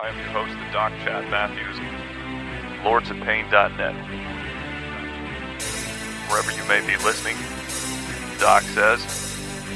I am your host, the Doc Chad Matthews, lordsofpain.net. Wherever you may be listening, Doc says,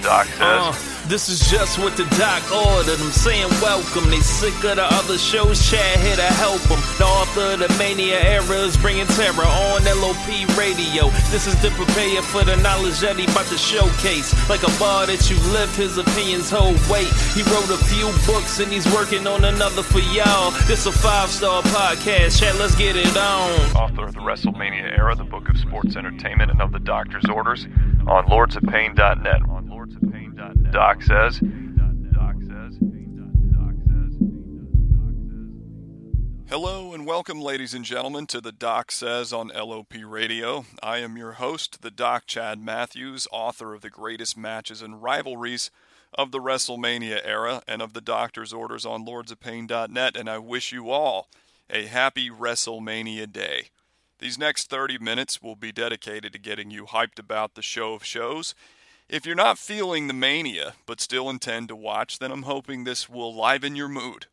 Doc says. Uh. This is just what the doc ordered. I'm saying welcome. They sick of the other shows. Chad here to help them. The author of the mania era is bringing terror on LOP radio. This is to prepare for the knowledge that he about to showcase. Like a bar that you lift, his opinions hold weight. He wrote a few books and he's working on another for y'all. This a five star podcast. Chad, let's get it on. Author of the WrestleMania era, the book of sports entertainment, and of the doctor's orders. On lordsofpain.net. Doc says. Hello and welcome, ladies and gentlemen, to the Doc Says on LOP Radio. I am your host, the Doc Chad Matthews, author of the greatest matches and rivalries of the WrestleMania era and of the Doctor's Orders on LordsOfPain.net, and I wish you all a happy WrestleMania day. These next 30 minutes will be dedicated to getting you hyped about the show of shows. If you're not feeling the mania but still intend to watch, then I'm hoping this will liven your mood.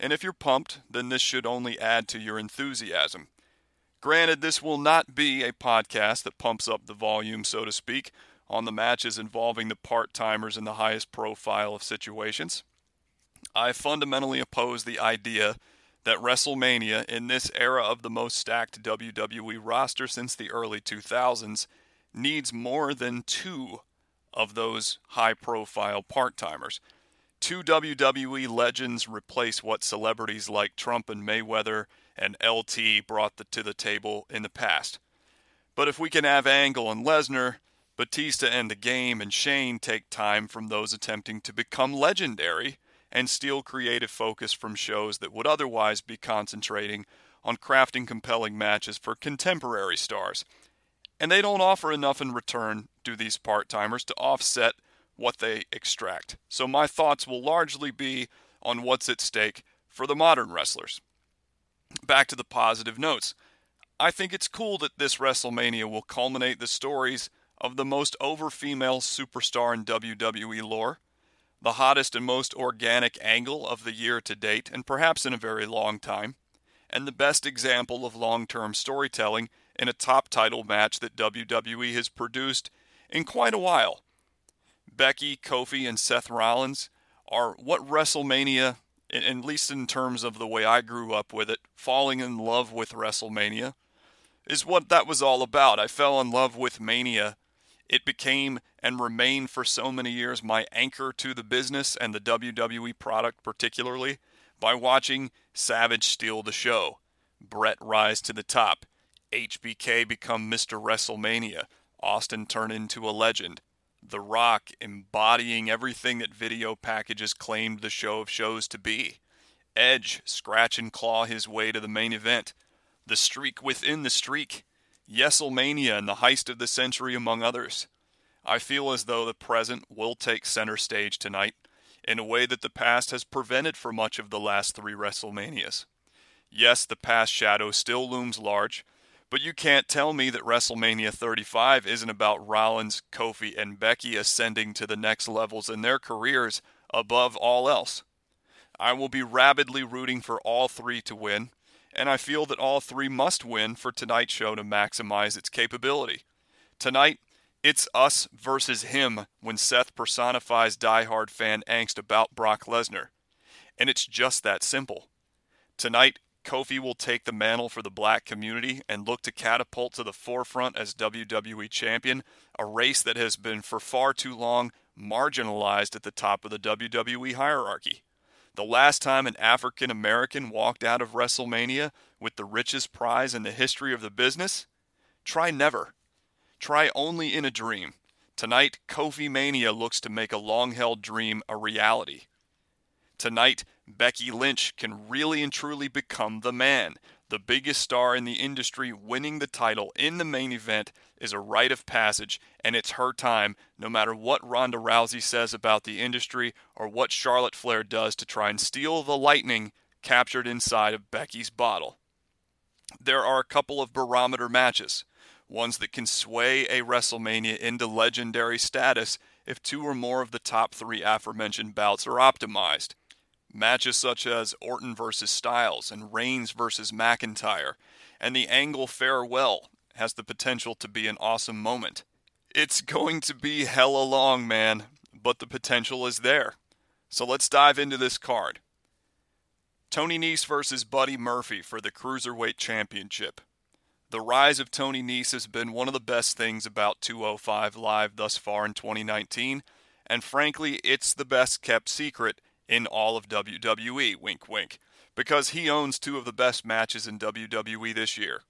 And if you're pumped, then this should only add to your enthusiasm. Granted, this will not be a podcast that pumps up the volume, so to speak, on the matches involving the part timers in the highest profile of situations. I fundamentally oppose the idea that WrestleMania, in this era of the most stacked WWE roster since the early 2000s, needs more than two of those high profile part timers. Two WWE legends replace what celebrities like Trump and Mayweather and LT brought the, to the table in the past. But if we can have Angle and Lesnar, Batista and the Game and Shane take time from those attempting to become legendary and steal creative focus from shows that would otherwise be concentrating on crafting compelling matches for contemporary stars. And they don't offer enough in return, do these part timers, to offset what they extract. So my thoughts will largely be on what's at stake for the modern wrestlers. Back to the positive notes. I think it's cool that this WrestleMania will culminate the stories of the most over female superstar in WWE lore, the hottest and most organic angle of the year to date, and perhaps in a very long time, and the best example of long term storytelling in a top title match that WWE has produced in quite a while. Becky, Kofi, and Seth Rollins are what WrestleMania, at least in terms of the way I grew up with it, falling in love with WrestleMania, is what that was all about. I fell in love with Mania. It became and remained for so many years my anchor to the business and the WWE product, particularly, by watching Savage steal the show, Bret rise to the top, HBK become Mr. WrestleMania, Austin turn into a legend, The Rock embodying everything that video packages claimed the show of shows to be, Edge scratch and claw his way to the main event, the streak within the streak, Yeselmania and the heist of the century, among others. I feel as though the present will take center stage tonight in a way that the past has prevented for much of the last three WrestleManias. Yes, the past shadow still looms large, but you can't tell me that WrestleMania 35 isn't about Rollins, Kofi, and Becky ascending to the next levels in their careers above all else. I will be rabidly rooting for all three to win, and I feel that all three must win for tonight's show to maximize its capability. Tonight, it's us versus him when Seth personifies diehard fan angst about Brock Lesnar. And it's just that simple. Tonight, Kofi will take the mantle for the black community and look to catapult to the forefront as WWE champion, a race that has been for far too long marginalized at the top of the WWE hierarchy. The last time an African American walked out of WrestleMania with the richest prize in the history of the business? Try never. Try only in a dream. Tonight, Kofi Mania looks to make a long held dream a reality. Tonight, Becky Lynch can really and truly become the man. The biggest star in the industry winning the title in the main event is a rite of passage, and it's her time, no matter what Ronda Rousey says about the industry or what Charlotte Flair does to try and steal the lightning captured inside of Becky's bottle. There are a couple of barometer matches, ones that can sway a WrestleMania into legendary status if two or more of the top three aforementioned bouts are optimized. Matches such as Orton versus Styles and Reigns versus McIntyre, and the Angle Farewell has the potential to be an awesome moment. It's going to be hella long, man, but the potential is there. So let's dive into this card. Tony Nese versus Buddy Murphy for the Cruiserweight Championship. The rise of Tony Nese has been one of the best things about 205 Live thus far in 2019, and frankly, it's the best kept secret in all of WWE, wink wink, because he owns two of the best matches in WWE this year.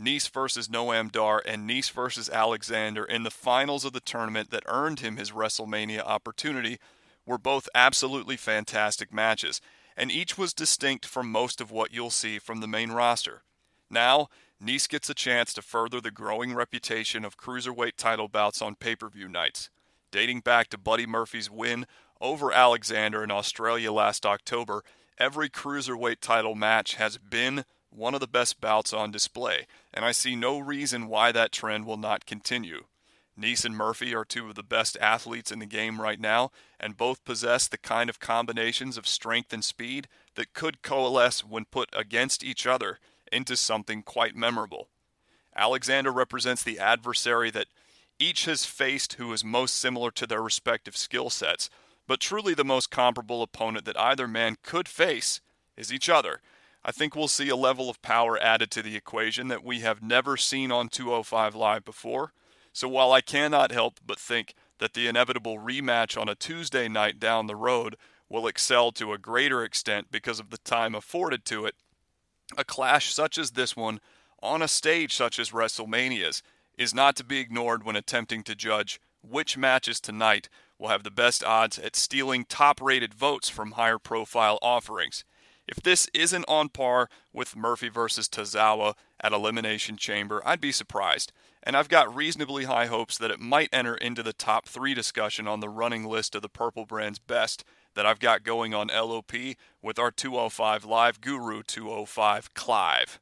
Nese versus Noam Dar and Nese versus Alexander in the finals of the tournament that earned him his WrestleMania opportunity were both absolutely fantastic matches, and each was distinct from most of what you'll see from the main roster. Now, Nese gets a chance to further the growing reputation of cruiserweight title bouts on pay per view nights. Dating back to Buddy Murphy's win over Alexander in Australia last October, every cruiserweight title match has been one of the best bouts on display, and I see no reason why that trend will not continue. Nese and Murphy are two of the best athletes in the game right now, and both possess the kind of combinations of strength and speed that could coalesce when put against each other into something quite memorable. Alexander represents the adversary that each has faced who is most similar to their respective skill sets, but truly the most comparable opponent that either man could face is each other. I think we'll see a level of power added to the equation that we have never seen on 205 Live before so while I cannot help but think that the inevitable rematch on a Tuesday night down the road will excel to a greater extent because of the time afforded to it, a clash such as this one on a stage such as WrestleMania's is not to be ignored when attempting to judge which matches tonight will have the best odds at stealing top rated votes from higher profile offerings. If this isn't on par with Murphy versus Tozawa at Elimination Chamber, I'd be surprised and I've got reasonably high hopes that it might enter into the top three discussion on the running list of the Purple Brand's best that I've got going on LOP with our 205 Live Guru 205 Clive.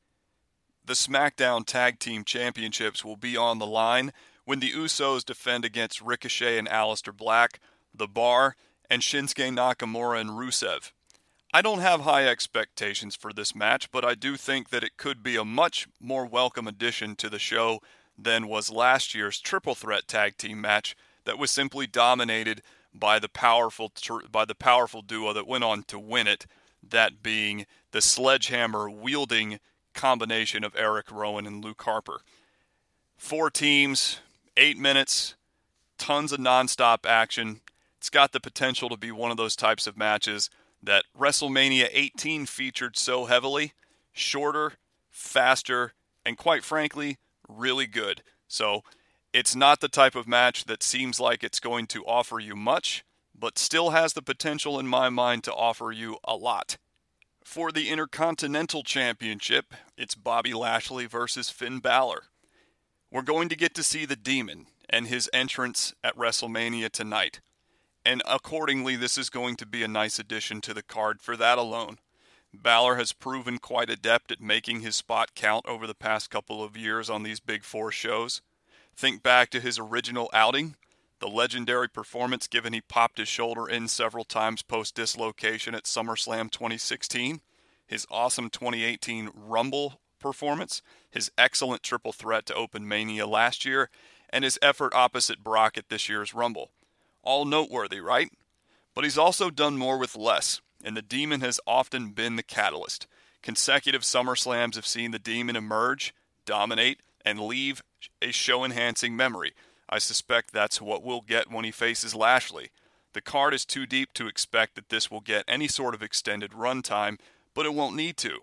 The SmackDown Tag Team Championships will be on the line when the Usos defend against Ricochet and Aleister Black, The Bar, and Shinsuke Nakamura and Rusev. I don't have high expectations for this match, but I do think that it could be a much more welcome addition to the show than was last year's triple threat tag team match that was simply dominated by the powerful by the powerful duo that went on to win it, that being the sledgehammer wielding combination of Eric Rowan and Luke Harper. Four teams, 8 minutes, tons of nonstop action. It's got the potential to be one of those types of matches that WrestleMania 18 featured so heavily, shorter, faster, and quite frankly, really good. So it's not the type of match that seems like it's going to offer you much, but still has the potential in my mind to offer you a lot. For the Intercontinental Championship, it's Bobby Lashley versus Finn Balor. We're going to get to see the Demon and his entrance at WrestleMania tonight. And accordingly, this is going to be a nice addition to the card for that alone. Balor has proven quite adept at making his spot count over the past couple of years on these big four shows. Think back to his original outing, the legendary performance given he popped his shoulder in several times post dislocation at SummerSlam 2016, his awesome 2018 Rumble performance, his excellent triple threat to open Mania last year, and his effort opposite Brock at this year's Rumble. All noteworthy, right? But he's also done more with less and the Demon has often been the catalyst. Consecutive SummerSlams have seen the Demon emerge, dominate, and leave a show enhancing memory. I suspect that's what we'll get when he faces Lashley. The card is too deep to expect that this will get any sort of extended runtime, but it won't need to.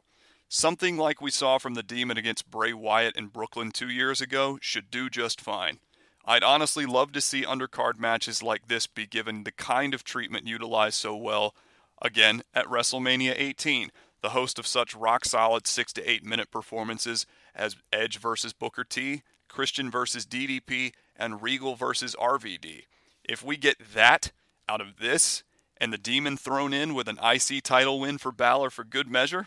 Something like we saw from the Demon against Bray Wyatt in Brooklyn two years ago should do just fine. I'd honestly love to see undercard matches like this be given the kind of treatment utilized so well again at WrestleMania 18, the host of such rock solid 6 to 8 minute performances as Edge versus Booker T, Christian versus DDP, and Regal versus RVD. If we get that out of this and the Demon thrown in with an IC title win for Balor for good measure,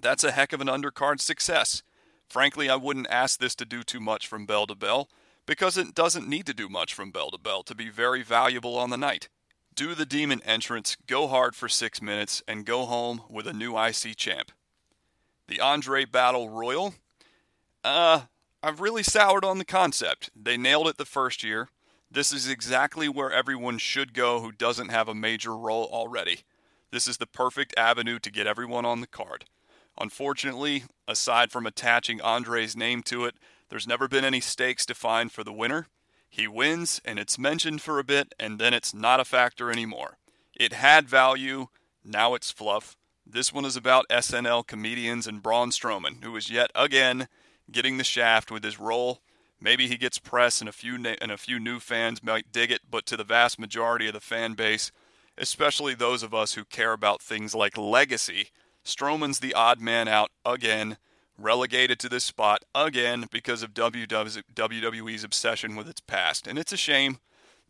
that's a heck of an undercard success. Frankly, I wouldn't ask this to do too much from bell to bell because it doesn't need to do much from bell to bell to be very valuable on the night. do the demon entrance, go hard for six minutes, and go home with a new IC champ. The Andre Battle Royal. Uh, I've really soured on the concept. They nailed it the first year. This is exactly where everyone should go who doesn't have a major role already. This is the perfect avenue to get everyone on the card. Unfortunately, aside from attaching Andre's name to it, there's never been any stakes defined for the winner. He wins, and it's mentioned for a bit, and then it's not a factor anymore. It had value, now it's fluff. This one is about SNL comedians and Braun Strowman, who is yet again getting the shaft with his role. Maybe he gets press, and a few na- and a few new fans might dig it, but to the vast majority of the fan base, especially those of us who care about things like legacy, Strowman's the odd man out again, relegated to this spot again because of WWE's obsession with its past. And it's a shame.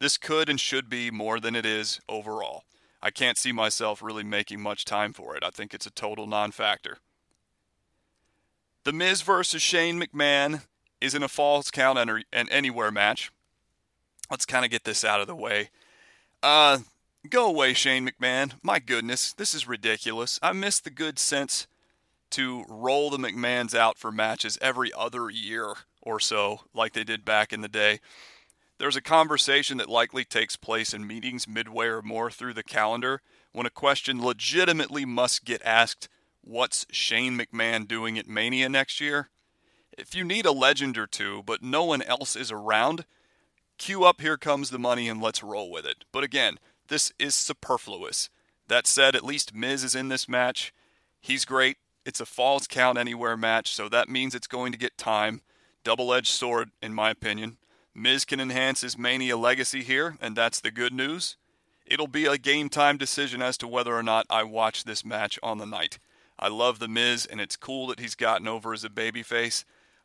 This could and should be more than it is overall. I can't see myself really making much time for it. I think it's a total non factor. The Miz versus Shane McMahon isn't a falls count and anywhere match. Let's kind of get this out of the way. Uh, go away, Shane McMahon. My goodness, this is ridiculous. I miss the good sense to roll the McMahons out for matches every other year or so, like they did back in the day. There's a conversation that likely takes place in meetings midway or more through the calendar when a question legitimately must get asked what's Shane McMahon doing at Mania next year? If you need a legend or two, but no one else is around, cue up Here Comes the Money and let's roll with it. But again, this is superfluous. That said, at least Miz is in this match. He's great. It's a falls count anywhere match, so that means it's going to get time. Double edged sword, in my opinion. Miz can enhance his Mania legacy here, and that's the good news. It'll be a game time decision as to whether or not I watch this match on the night. I love The Miz, and it's cool that he's gotten over as a babyface.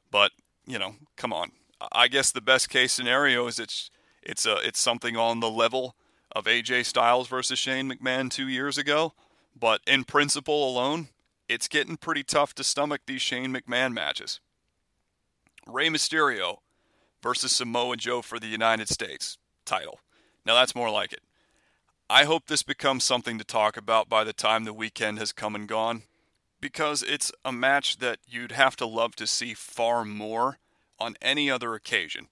But you know, come on. I guess the best case scenario is it's it's a it's something on the level of AJ Styles versus Shane McMahon two years ago. But in principle alone, it's getting pretty tough to stomach these Shane McMahon matches. Rey Mysterio versus Samoa Joe for the United States title. Now that's more like it. I hope this becomes something to talk about by the time the weekend has come and gone because it's a match that you'd have to love to see far more on any other occasion.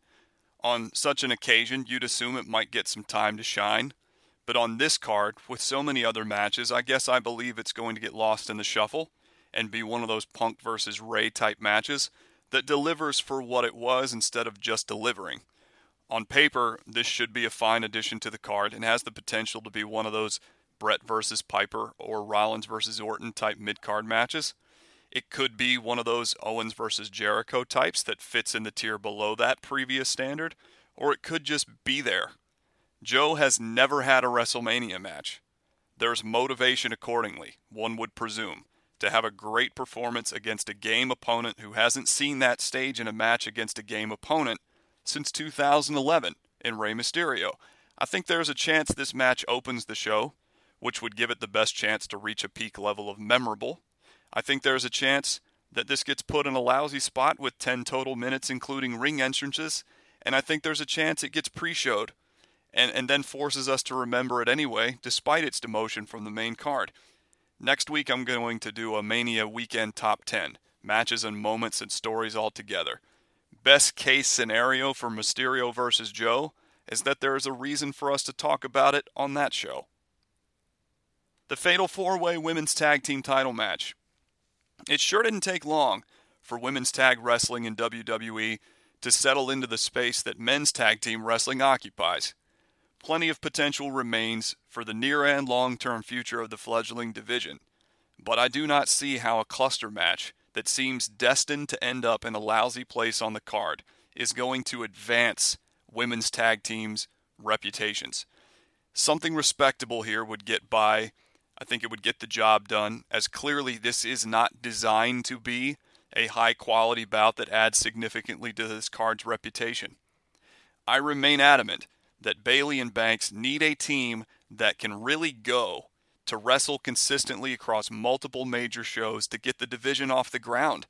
On such an occasion, you'd assume it might get some time to shine. But on this card, with so many other matches, I guess I believe it's going to get lost in the shuffle and be one of those Punk versus Rey type matches that delivers for what it was instead of just delivering. On paper, this should be a fine addition to the card and has the potential to be one of those Bret versus Piper or Rollins versus Orton type mid card matches. It could be one of those Owens versus Jericho types that fits in the tier below that previous standard, or it could just be there. Joe has never had a WrestleMania match. There's motivation accordingly, one would presume, to have a great performance against a game opponent who hasn't seen that stage in a match against a game opponent since 2011 in Rey Mysterio. I think there's a chance this match opens the show which would give it the best chance to reach a peak level of memorable. I think there's a chance that this gets put in a lousy spot with 10 total minutes, including ring entrances, and I think there's a chance it gets pre showed and, and then forces us to remember it anyway, despite its demotion from the main card. Next week, I'm going to do a Mania weekend top 10 matches and moments and stories all together. Best case scenario for Mysterio versus Joe is that there is a reason for us to talk about it on that show the Fatal Four Way Women's Tag Team title match. It sure didn't take long for women's tag wrestling in WWE to settle into the space that men's tag team wrestling occupies. Plenty of potential remains for the near and long term future of the fledgling division, but I do not see how a cluster match that seems destined to end up in a lousy place on the card is going to advance women's tag teams' reputations. Something respectable here would get by I think it would get the job done, as clearly this is not designed to be a high quality bout that adds significantly to this card's reputation. I remain adamant that Bayley and Banks need a team that can really go to wrestle consistently across multiple major shows to get the division off the ground.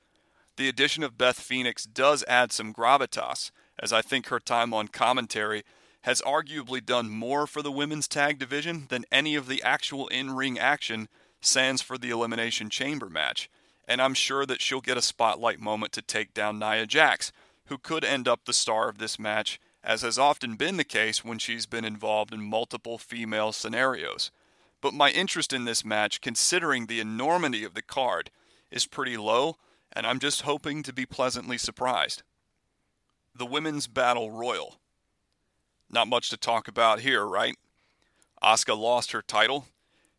The addition of Beth Phoenix does add some gravitas, as I think her time on commentary has arguably done more for the women's tag division than any of the actual in ring action sans for the Elimination Chamber match. And I'm sure that she'll get a spotlight moment to take down Nia Jax, who could end up the star of this match, as has often been the case when she's been involved in multiple female scenarios. But my interest in this match, considering the enormity of the card, is pretty low, and I'm just hoping to be pleasantly surprised. The Women's Battle Royal. Not much to talk about here, right? Asuka lost her title.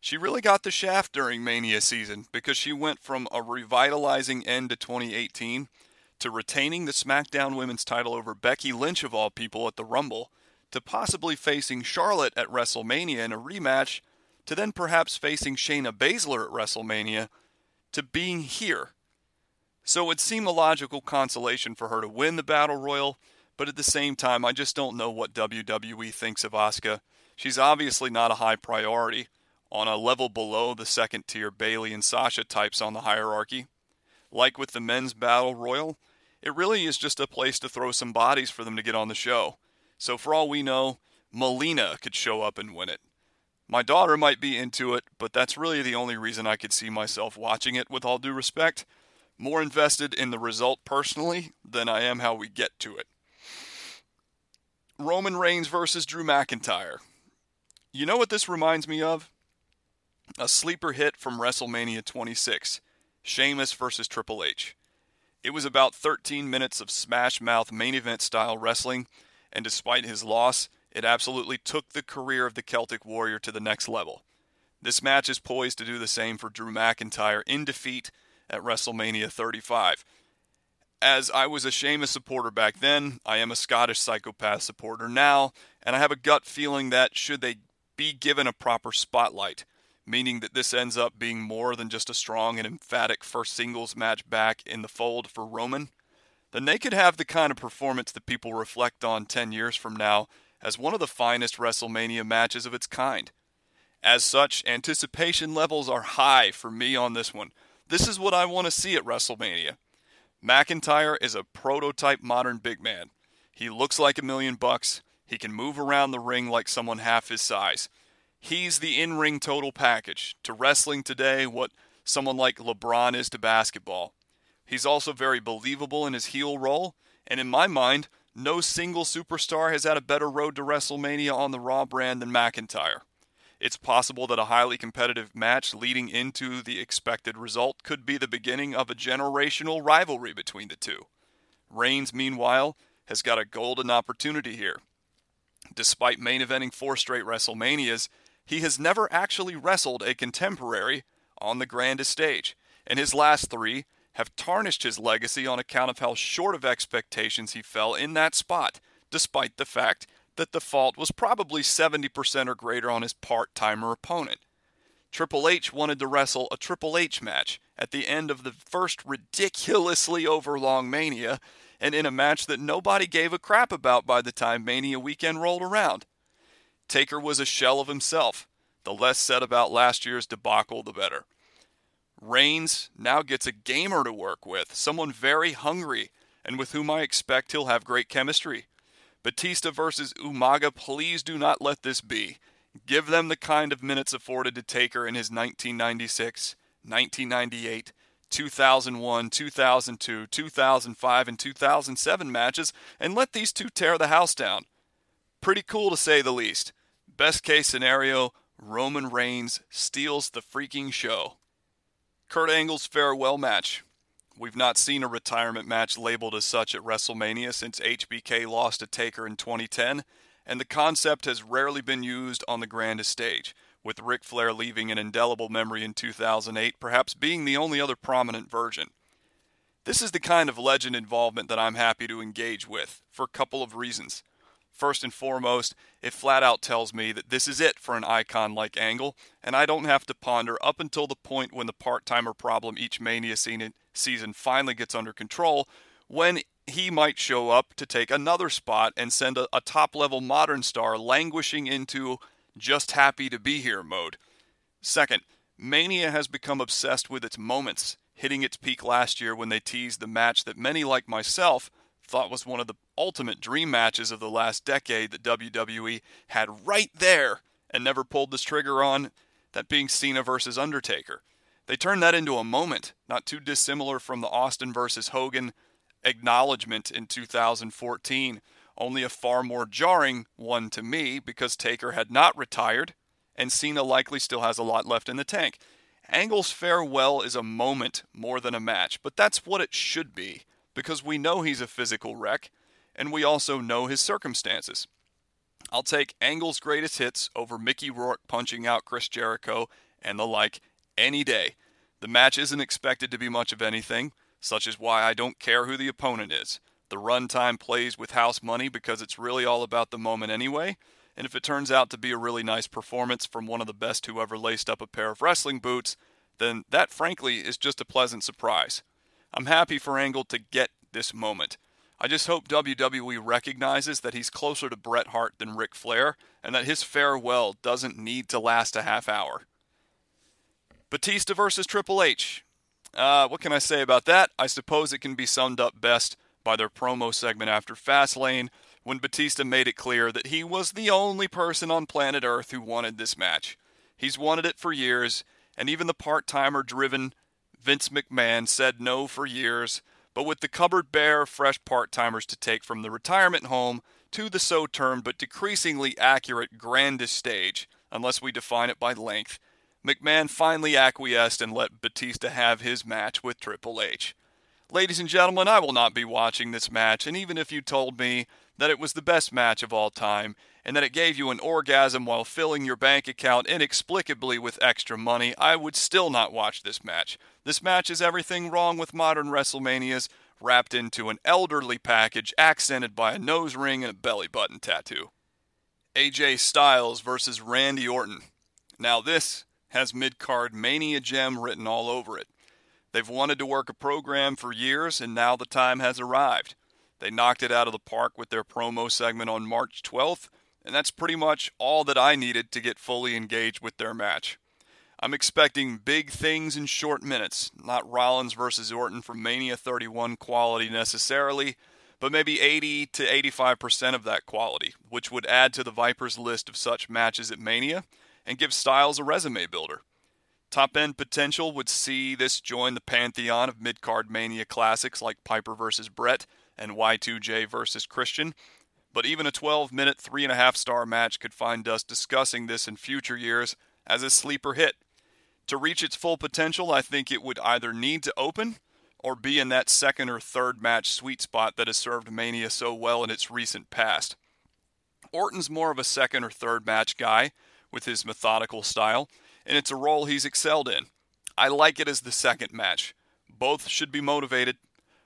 She really got the shaft during Mania season because she went from a revitalizing end to 2018 to retaining the SmackDown Women's title over Becky Lynch, of all people, at the Rumble, to possibly facing Charlotte at WrestleMania in a rematch, to then perhaps facing Shayna Baszler at WrestleMania, to being here. So it would seem a logical consolation for her to win the Battle Royal, but at the same time, I just don't know what WWE thinks of Asuka. She's obviously not a high priority, on a level below the second tier Bayley and Sasha types on the hierarchy. Like with the men's Battle Royal, it really is just a place to throw some bodies for them to get on the show. So, for all we know, Melina could show up and win it. My daughter might be into it, but that's really the only reason I could see myself watching it, with all due respect. More invested in the result personally than I am how we get to it. Roman Reigns versus Drew McIntyre. You know what this reminds me of? A sleeper hit from WrestleMania 26 Sheamus versus Triple H. It was about 13 minutes of smash mouth main event style wrestling, and despite his loss, it absolutely took the career of the Celtic Warrior to the next level. This match is poised to do the same for Drew McIntyre in defeat at WrestleMania 35. As I was a Sheamus supporter back then, I am a Scottish psychopath supporter now, and I have a gut feeling that should they be given a proper spotlight, meaning that this ends up being more than just a strong and emphatic first singles match back in the fold for Roman, then they could have the kind of performance that people reflect on 10 years from now as one of the finest WrestleMania matches of its kind. As such, anticipation levels are high for me on this one. This is what I want to see at WrestleMania. McIntyre is a prototype modern big man. He looks like a million bucks. He can move around the ring like someone half his size. He's the in ring total package to wrestling today, what someone like LeBron is to basketball. He's also very believable in his heel role, and in my mind, no single superstar has had a better road to WrestleMania on the Raw brand than McIntyre. It's possible that a highly competitive match leading into the expected result could be the beginning of a generational rivalry between the two. Reigns, meanwhile, has got a golden opportunity here. Despite main eventing four straight WrestleManias, he has never actually wrestled a contemporary on the grandest stage, and his last three have tarnished his legacy on account of how short of expectations he fell in that spot, despite the fact that the fault was probably 70% or greater on his part timer opponent. Triple H wanted to wrestle a Triple H match at the end of the first ridiculously overlong Mania, and in a match that nobody gave a crap about by the time Mania weekend rolled around. Taker was a shell of himself. The less said about last year's debacle, the better. Reigns now gets a gamer to work with, someone very hungry, and with whom I expect he'll have great chemistry. Batista versus Umaga, please do not let this be. Give them the kind of minutes afforded to Taker in his 1996, 1998, 2001, 2002, 2005, and 2007 matches, and let these two tear the house down. Pretty cool to say the least. Best case scenario Roman Reigns steals the freaking show. Kurt Angle's farewell match. We've not seen a retirement match labeled as such at WrestleMania since HBK lost to Taker in 2010, and the concept has rarely been used on the grandest stage, with Ric Flair leaving an indelible memory in 2008, perhaps being the only other prominent version. This is the kind of legend involvement that I'm happy to engage with, for a couple of reasons. First and foremost, it flat out tells me that this is it for an icon like Angle, and I don't have to ponder up until the point when the part timer problem each Mania season finally gets under control, when he might show up to take another spot and send a, a top level modern star languishing into just happy to be here mode. Second, Mania has become obsessed with its moments, hitting its peak last year when they teased the match that many like myself thought was one of the ultimate dream matches of the last decade that WWE had right there and never pulled this trigger on, that being Cena versus Undertaker. They turned that into a moment, not too dissimilar from the Austin versus Hogan acknowledgement in 2014, only a far more jarring one to me because Taker had not retired and Cena likely still has a lot left in the tank. Angle's farewell is a moment more than a match, but that's what it should be because we know he's a physical wreck and we also know his circumstances. I'll take Angle's greatest hits over Mickey Rourke punching out Chris Jericho and the like any day. The match isn't expected to be much of anything, such as why I don't care who the opponent is. The runtime plays with house money because it's really all about the moment anyway. And if it turns out to be a really nice performance from one of the best who ever laced up a pair of wrestling boots, then that frankly is just a pleasant surprise. I'm happy for Angle to get this moment. I just hope WWE recognizes that he's closer to Bret Hart than Ric Flair and that his farewell doesn't need to last a half hour. Batista versus Triple H. Uh, what can I say about that? I suppose it can be summed up best by their promo segment after Fastlane when Batista made it clear that he was the only person on planet Earth who wanted this match. He's wanted it for years, and even the part timer driven Vince McMahon said no for years. But with the cupboard bare of fresh part timers to take from the retirement home to the so termed but decreasingly accurate grandest stage, unless we define it by length, McMahon finally acquiesced and let Batista have his match with Triple H. Ladies and gentlemen, I will not be watching this match, and even if you told me that it was the best match of all time and that it gave you an orgasm while filling your bank account inexplicably with extra money, I would still not watch this match. This match is everything wrong with modern WrestleManias, wrapped into an elderly package accented by a nose ring and a belly button tattoo. AJ Styles versus Randy Orton. Now, this has mid card Mania Gem written all over it. They've wanted to work a program for years, and now the time has arrived. They knocked it out of the park with their promo segment on March 12th, and that's pretty much all that I needed to get fully engaged with their match. I'm expecting big things in short minutes, not Rollins versus Orton from Mania 31 quality necessarily, but maybe 80 to 85% of that quality, which would add to the Vipers list of such matches at Mania and give Styles a resume builder. Top end potential would see this join the pantheon of mid card Mania classics like Piper vs. Bret and Y2J versus Christian. But even a 12 minute, 3.5 star match could find us discussing this in future years as a sleeper hit. To reach its full potential, I think it would either need to open or be in that second or third match sweet spot that has served Mania so well in its recent past. Orton's more of a second or third match guy with his methodical style, and it's a role he's excelled in. I like it as the second match. Both should be motivated.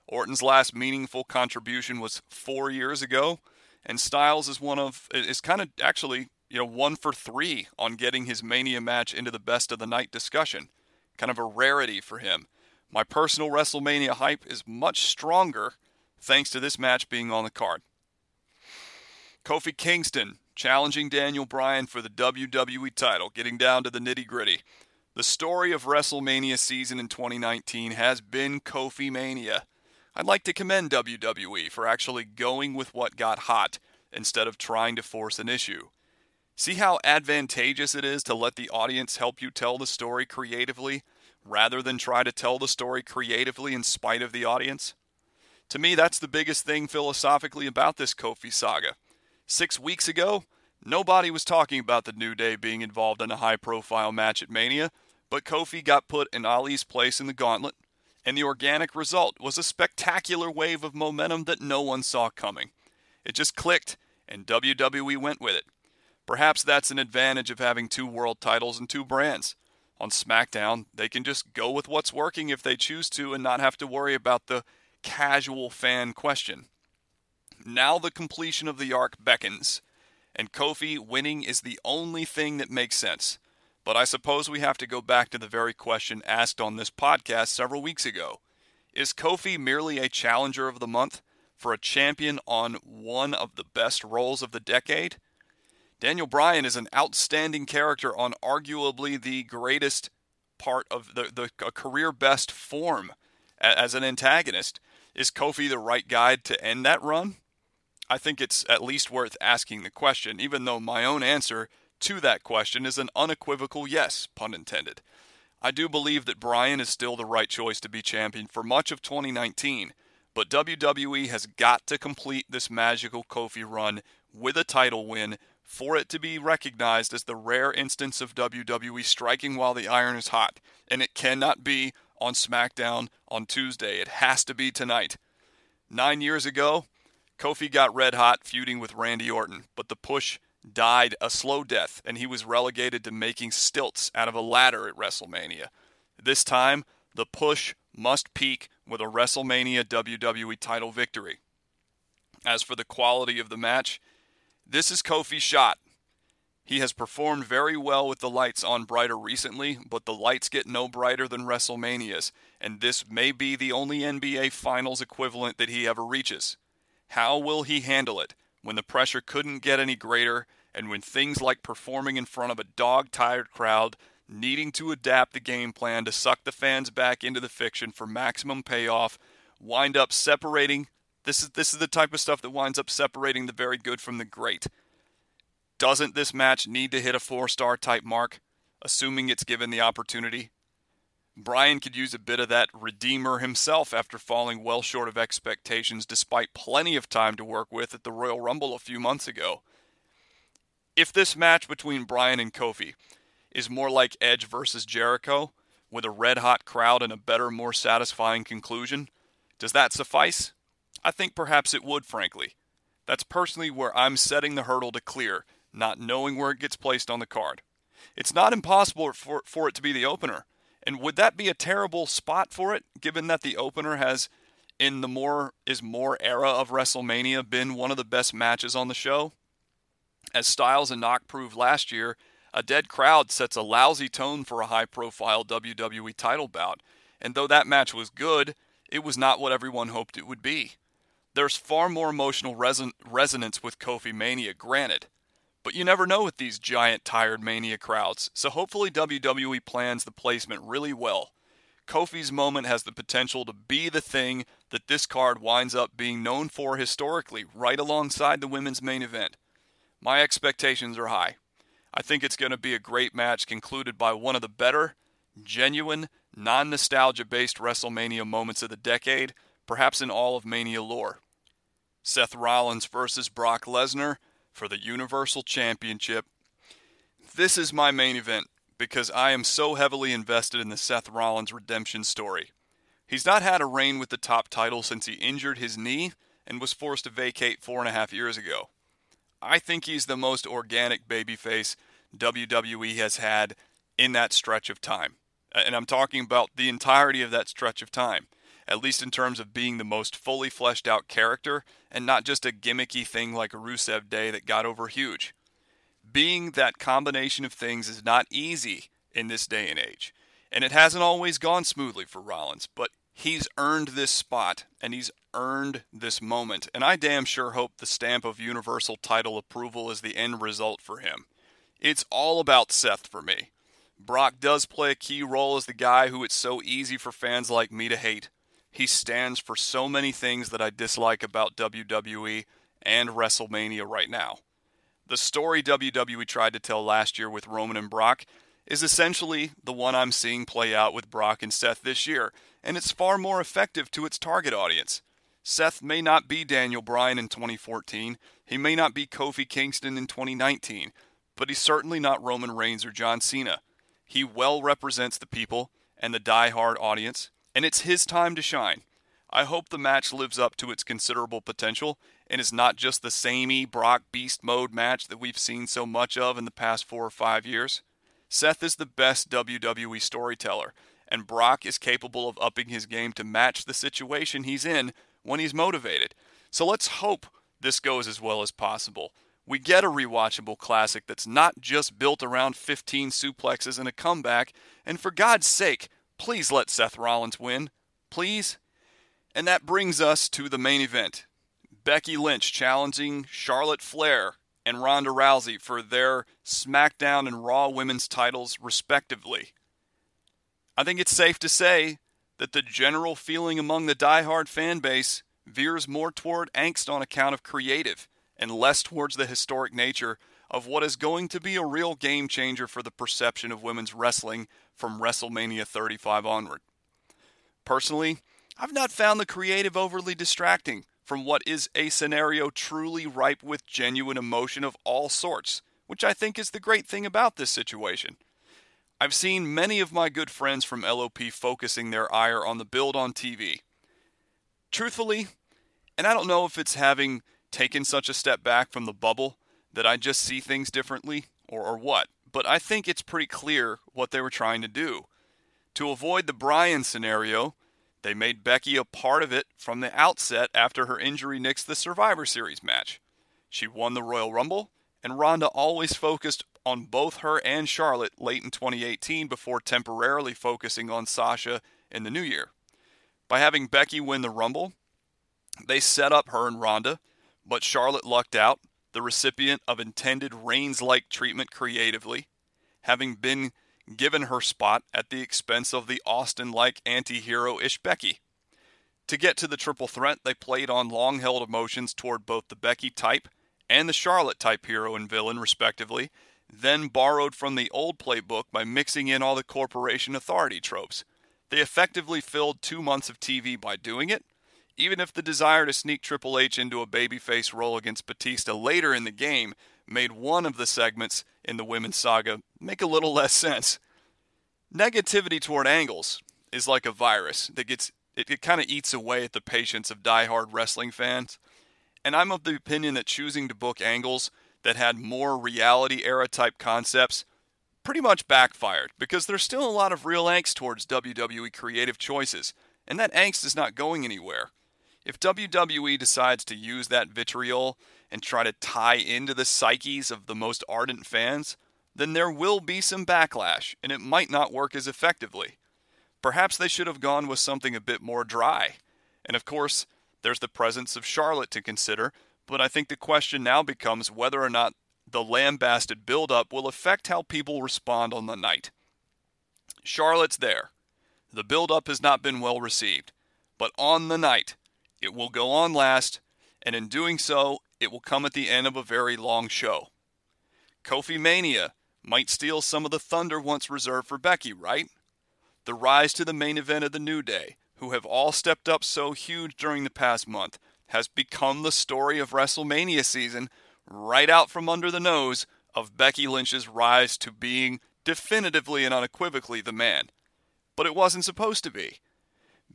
Orton's last meaningful contribution was four years ago, and Styles is one of is kind of actually you know one for three on getting his Mania match into the best of the night discussion. Kind of a rarity for him. My personal WrestleMania hype is much stronger thanks to this match being on the card. Kofi Kingston challenging Daniel Bryan for the WWE title, getting down to the nitty gritty. The story of WrestleMania season in 2019 has been Kofi Mania. I'd like to commend WWE for actually going with what got hot instead of trying to force an issue. See how advantageous it is to let the audience help you tell the story creatively rather than try to tell the story creatively in spite of the audience? To me, that's the biggest thing philosophically about this Kofi saga. Six weeks ago, nobody was talking about the New Day being involved in a high profile match at Mania, but Kofi got put in Ali's place in the gauntlet, and the organic result was a spectacular wave of momentum that no one saw coming. It just clicked, and WWE went with it. Perhaps that's an advantage of having two world titles and two brands. On SmackDown, they can just go with what's working if they choose to and not have to worry about the casual fan question. Now the completion of the arc beckons, and Kofi winning is the only thing that makes sense. But I suppose we have to go back to the very question asked on this podcast several weeks ago. Is Kofi merely a challenger of the month for a champion on one of the best roles of the decade? Daniel Bryan is an outstanding character on arguably the greatest part of the, the career best form as an antagonist Is Kofi the right guy to end that run? I think it's at least worth asking the question, even though my own answer to that question is an unequivocal yes, pun intended. I do believe that Bryan is still the right choice to be champion for much of 2019, but WWE has got to complete this magical Kofi run with a title win for it to be recognized as the rare instance of WWE striking while the iron is hot. And it cannot be on SmackDown on Tuesday. It has to be tonight. Nine years ago, Kofi got red hot feuding with Randy Orton, but the push died a slow death and he was relegated to making stilts out of a ladder at WrestleMania. This time, the push must peak with a WrestleMania WWE title victory. As for the quality of the match, this is Kofi's shot. He has performed very well with the lights on brighter recently, but the lights get no brighter than WrestleMania's, and this may be the only NBA Finals equivalent that he ever reaches. How will he handle it when the pressure couldn't get any greater, and when things like performing in front of a dog tired crowd, needing to adapt the game plan to suck the fans back into the fiction for maximum payoff, wind up separating this is this is the type of stuff that winds up separating the very good from the great. Doesn't this match need to hit a four-star type mark, assuming it's given the opportunity? Bryan could use a bit of that redeemer himself after falling well short of expectations despite plenty of time to work with at the Royal Rumble a few months ago. If this match between Bryan and Kofi is more like Edge versus Jericho, with a red hot crowd and a better, more satisfying conclusion, does that suffice? I think perhaps it would, frankly. That's personally where I'm setting the hurdle to clear, not knowing where it gets placed on the card. It's not impossible for, for it to be the opener. And would that be a terrible spot for it, given that the opener has, in the more is more era of WrestleMania, been one of the best matches on the show? As Styles and Nak proved last year, a dead crowd sets a lousy tone for a high profile WWE title bout. And though that match was good, it was not what everyone hoped it would be. There's far more emotional reson- resonance with Kofi Mania, granted. But you never know with these giant, tired Mania crowds, so hopefully WWE plans the placement really well. Kofi's moment has the potential to be the thing that this card winds up being known for historically, right alongside the women's main event. My expectations are high. I think it's going to be a great match concluded by one of the better, genuine, non nostalgia based WrestleMania moments of the decade, perhaps in all of Mania lore. Seth Rollins versus Brock Lesnar for the Universal Championship. This is my main event because I am so heavily invested in the Seth Rollins redemption story. He's not had a reign with the top title since he injured his knee and was forced to vacate four and a half years ago. I think he's the most organic babyface WWE has had in that stretch of time. And I'm talking about the entirety of that stretch of time at least in terms of being the most fully fleshed out character and not just a gimmicky thing like a Rusev Day that got over huge. Being that combination of things is not easy in this day and age, and it hasn't always gone smoothly for Rollins, but he's earned this spot and he's earned this moment, and I damn sure hope the stamp of universal title approval is the end result for him. It's all about Seth for me. Brock does play a key role as the guy who it's so easy for fans like me to hate. He stands for so many things that I dislike about WWE and WrestleMania right now. The story WWE tried to tell last year with Roman and Brock is essentially the one I'm seeing play out with Brock and Seth this year, and it's far more effective to its target audience. Seth may not be Daniel Bryan in 2014, he may not be Kofi Kingston in 2019, but he's certainly not Roman Reigns or John Cena. He well represents the people and the die-hard audience, and it's his time to shine. I hope the match lives up to its considerable potential and is not just the samey Brock Beast mode match that we've seen so much of in the past four or five years. Seth is the best WWE storyteller, and Brock is capable of upping his game to match the situation he's in when he's motivated. So let's hope this goes as well as possible. We get a rewatchable classic that's not just built around 15 suplexes and a comeback, and for God's sake, Please let Seth Rollins win. Please. And that brings us to the main event Becky Lynch challenging Charlotte Flair and Ronda Rousey for their SmackDown and Raw women's titles, respectively. I think it's safe to say that the general feeling among the die-hard fan base veers more toward angst on account of creative and less towards the historic nature of what is going to be a real game changer for the perception of women's wrestling from WrestleMania 35 onward. Personally, I've not found the creative overly distracting from what is a scenario truly ripe with genuine emotion of all sorts, which I think is the great thing about this situation. I've seen many of my good friends from LOP focusing their ire on the build on TV. Truthfully, and I don't know if it's having taken such a step back from the bubble that I just see things differently or, or what, but I think it's pretty clear what they were trying to do. To avoid the Bryan scenario, they made Becky a part of it from the outset after her injury nixed the Survivor Series match. She won the Royal Rumble, and Ronda always focused on both her and Charlotte late in 2018 before temporarily focusing on Sasha in the new year. By having Becky win the Rumble, they set up her and Ronda, but Charlotte lucked out, the recipient of intended Reigns like treatment creatively, having been given her spot at the expense of the Austin like anti hero ish Becky. To get to the triple threat, they played on long held emotions toward both the Becky type and the Charlotte type hero and villain, respectively, then borrowed from the old playbook by mixing in all the corporation authority tropes. They effectively filled two months of TV by doing it, even if the desire to sneak Triple H into a babyface role against Batista later in the game made one of the segments in the women's saga make a little less sense. Negativity toward angles is like a virus that gets it, it kind of eats away at the patience of die-hard wrestling fans. And I'm of the opinion that choosing to book angles that had more reality era type concepts pretty much backfired because there's still a lot of real angst towards WWE creative choices, and that angst is not going anywhere. If WWE decides to use that vitriol and try to tie into the psyches of the most ardent fans, then there will be some backlash and it might not work as effectively. Perhaps they should have gone with something a bit more dry. And of course, there's the presence of Charlotte to consider, but I think the question now becomes whether or not the lambasted build-up will affect how people respond on the night. Charlotte's there. The build-up has not been well received, but on the night, it will go on last, and in doing so, it will come at the end of a very long show. Kofi Mania might steal some of the thunder once reserved for Becky, right? The rise to the main event of the New Day, who have all stepped up so huge during the past month, has become the story of WrestleMania season right out from under the nose of Becky Lynch's rise to being definitively and unequivocally the man. But it wasn't supposed to be.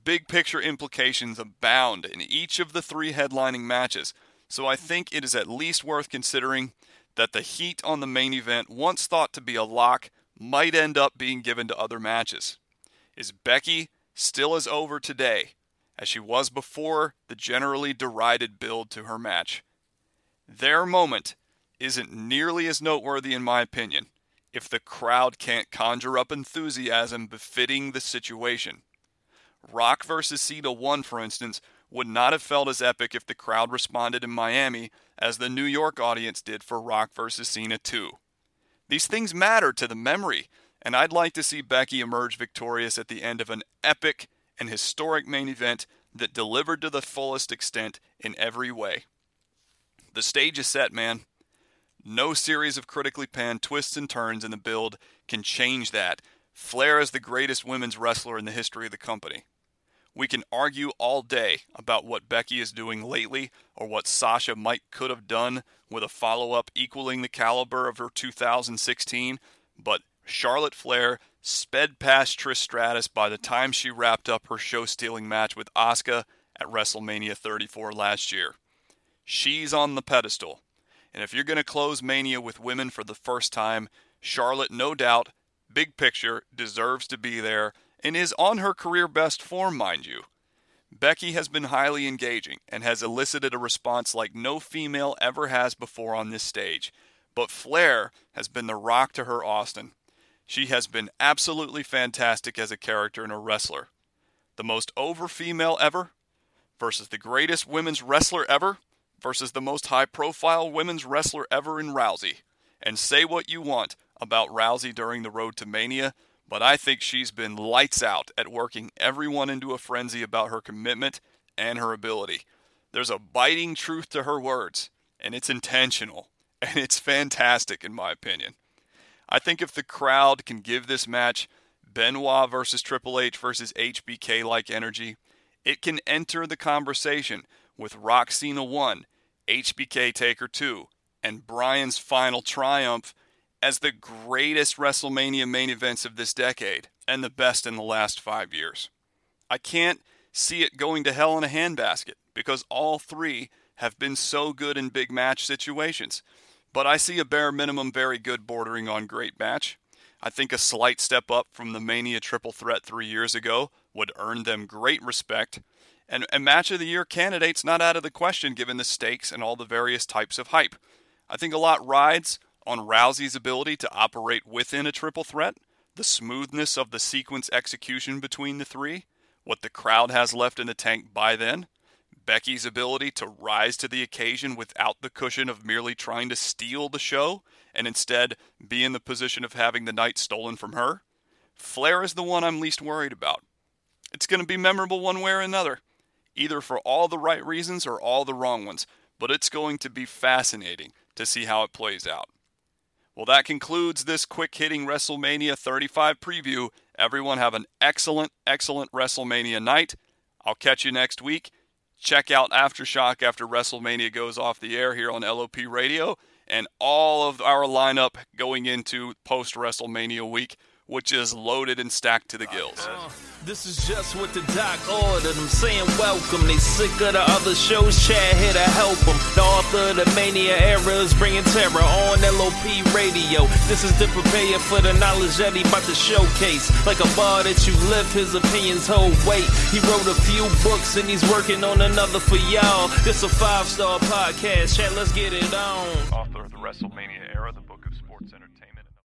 Big picture implications abound in each of the three headlining matches, so I think it is at least worth considering that the heat on the main event, once thought to be a lock, might end up being given to other matches. Is Becky still as over today as she was before the generally derided build to her match? Their moment isn't nearly as noteworthy, in my opinion, if the crowd can't conjure up enthusiasm befitting the situation. Rock versus Cena 1, for instance, would not have felt as epic if the crowd responded in Miami as the New York audience did for Rock vs. Cena 2. These things matter to the memory, and I'd like to see Becky emerge victorious at the end of an epic and historic main event that delivered to the fullest extent in every way. The stage is set, man. No series of critically panned twists and turns in the build can change that. Flair is the greatest women's wrestler in the history of the company. We can argue all day about what Becky is doing lately or what Sasha might could have done with a follow up equaling the caliber of her 2016, but Charlotte Flair sped past Trish Stratus by the time she wrapped up her show stealing match with Asuka at WrestleMania 34 last year. She's on the pedestal. And if you're going to close Mania with women for the first time, Charlotte, no doubt, big picture, deserves to be there and is on her career best form, mind you. Becky has been highly engaging and has elicited a response like no female ever has before on this stage. But Flair has been the rock to her Austin. She has been absolutely fantastic as a character and a wrestler. The most over female ever versus the greatest women's wrestler ever versus the most high profile women's wrestler ever in Rousey. And say what you want about Rousey during the road to Mania, but I think she's been lights out at working everyone into a frenzy about her commitment and her ability. There's a biting truth to her words, and it's intentional, and it's fantastic in my opinion. I think if the crowd can give this match Benoit versus Triple H versus HBK like energy, it can enter the conversation with Rock Cena 1, HBK Taker 2, and Bryan's final triumph as the greatest WrestleMania main events of this decade and the best in the last five years. I can't see it going to hell in a handbasket because all three have been so good in big match situations. But I see a bare minimum very good bordering on great match. I think a slight step up from the Mania triple threat three years ago would earn them great respect. And a match of the year candidate's not out of the question given the stakes and all the various types of hype. I think a lot rides on Rousey's ability to operate within a triple threat, the smoothness of the sequence execution between the three, what the crowd has left in the tank by then, Becky's ability to rise to the occasion without the cushion of merely trying to steal the show and instead be in the position of having the night stolen from her. Flair is the one I'm least worried about. It's going to be memorable one way or another, either for all the right reasons or all the wrong ones, but it's going to be fascinating to see how it plays out. Well, that concludes this quick hitting WrestleMania 35 preview. Everyone have an excellent, excellent WrestleMania night. I'll catch you next week. Check out Aftershock after WrestleMania goes off the air here on LOP Radio and all of our lineup going into post WrestleMania week which is loaded and stacked to the gills. Uh, this is just what the doc ordered. I'm saying welcome. They sick of the other shows. Chad here to help them. The author of the Mania era is bringing terror on LOP radio. This is the prepare for the knowledge that he about to showcase. Like a bar that you lift, his opinions hold weight. He wrote a few books and he's working on another for y'all. This a five star podcast. Chad, let's get it on. Author of the WrestleMania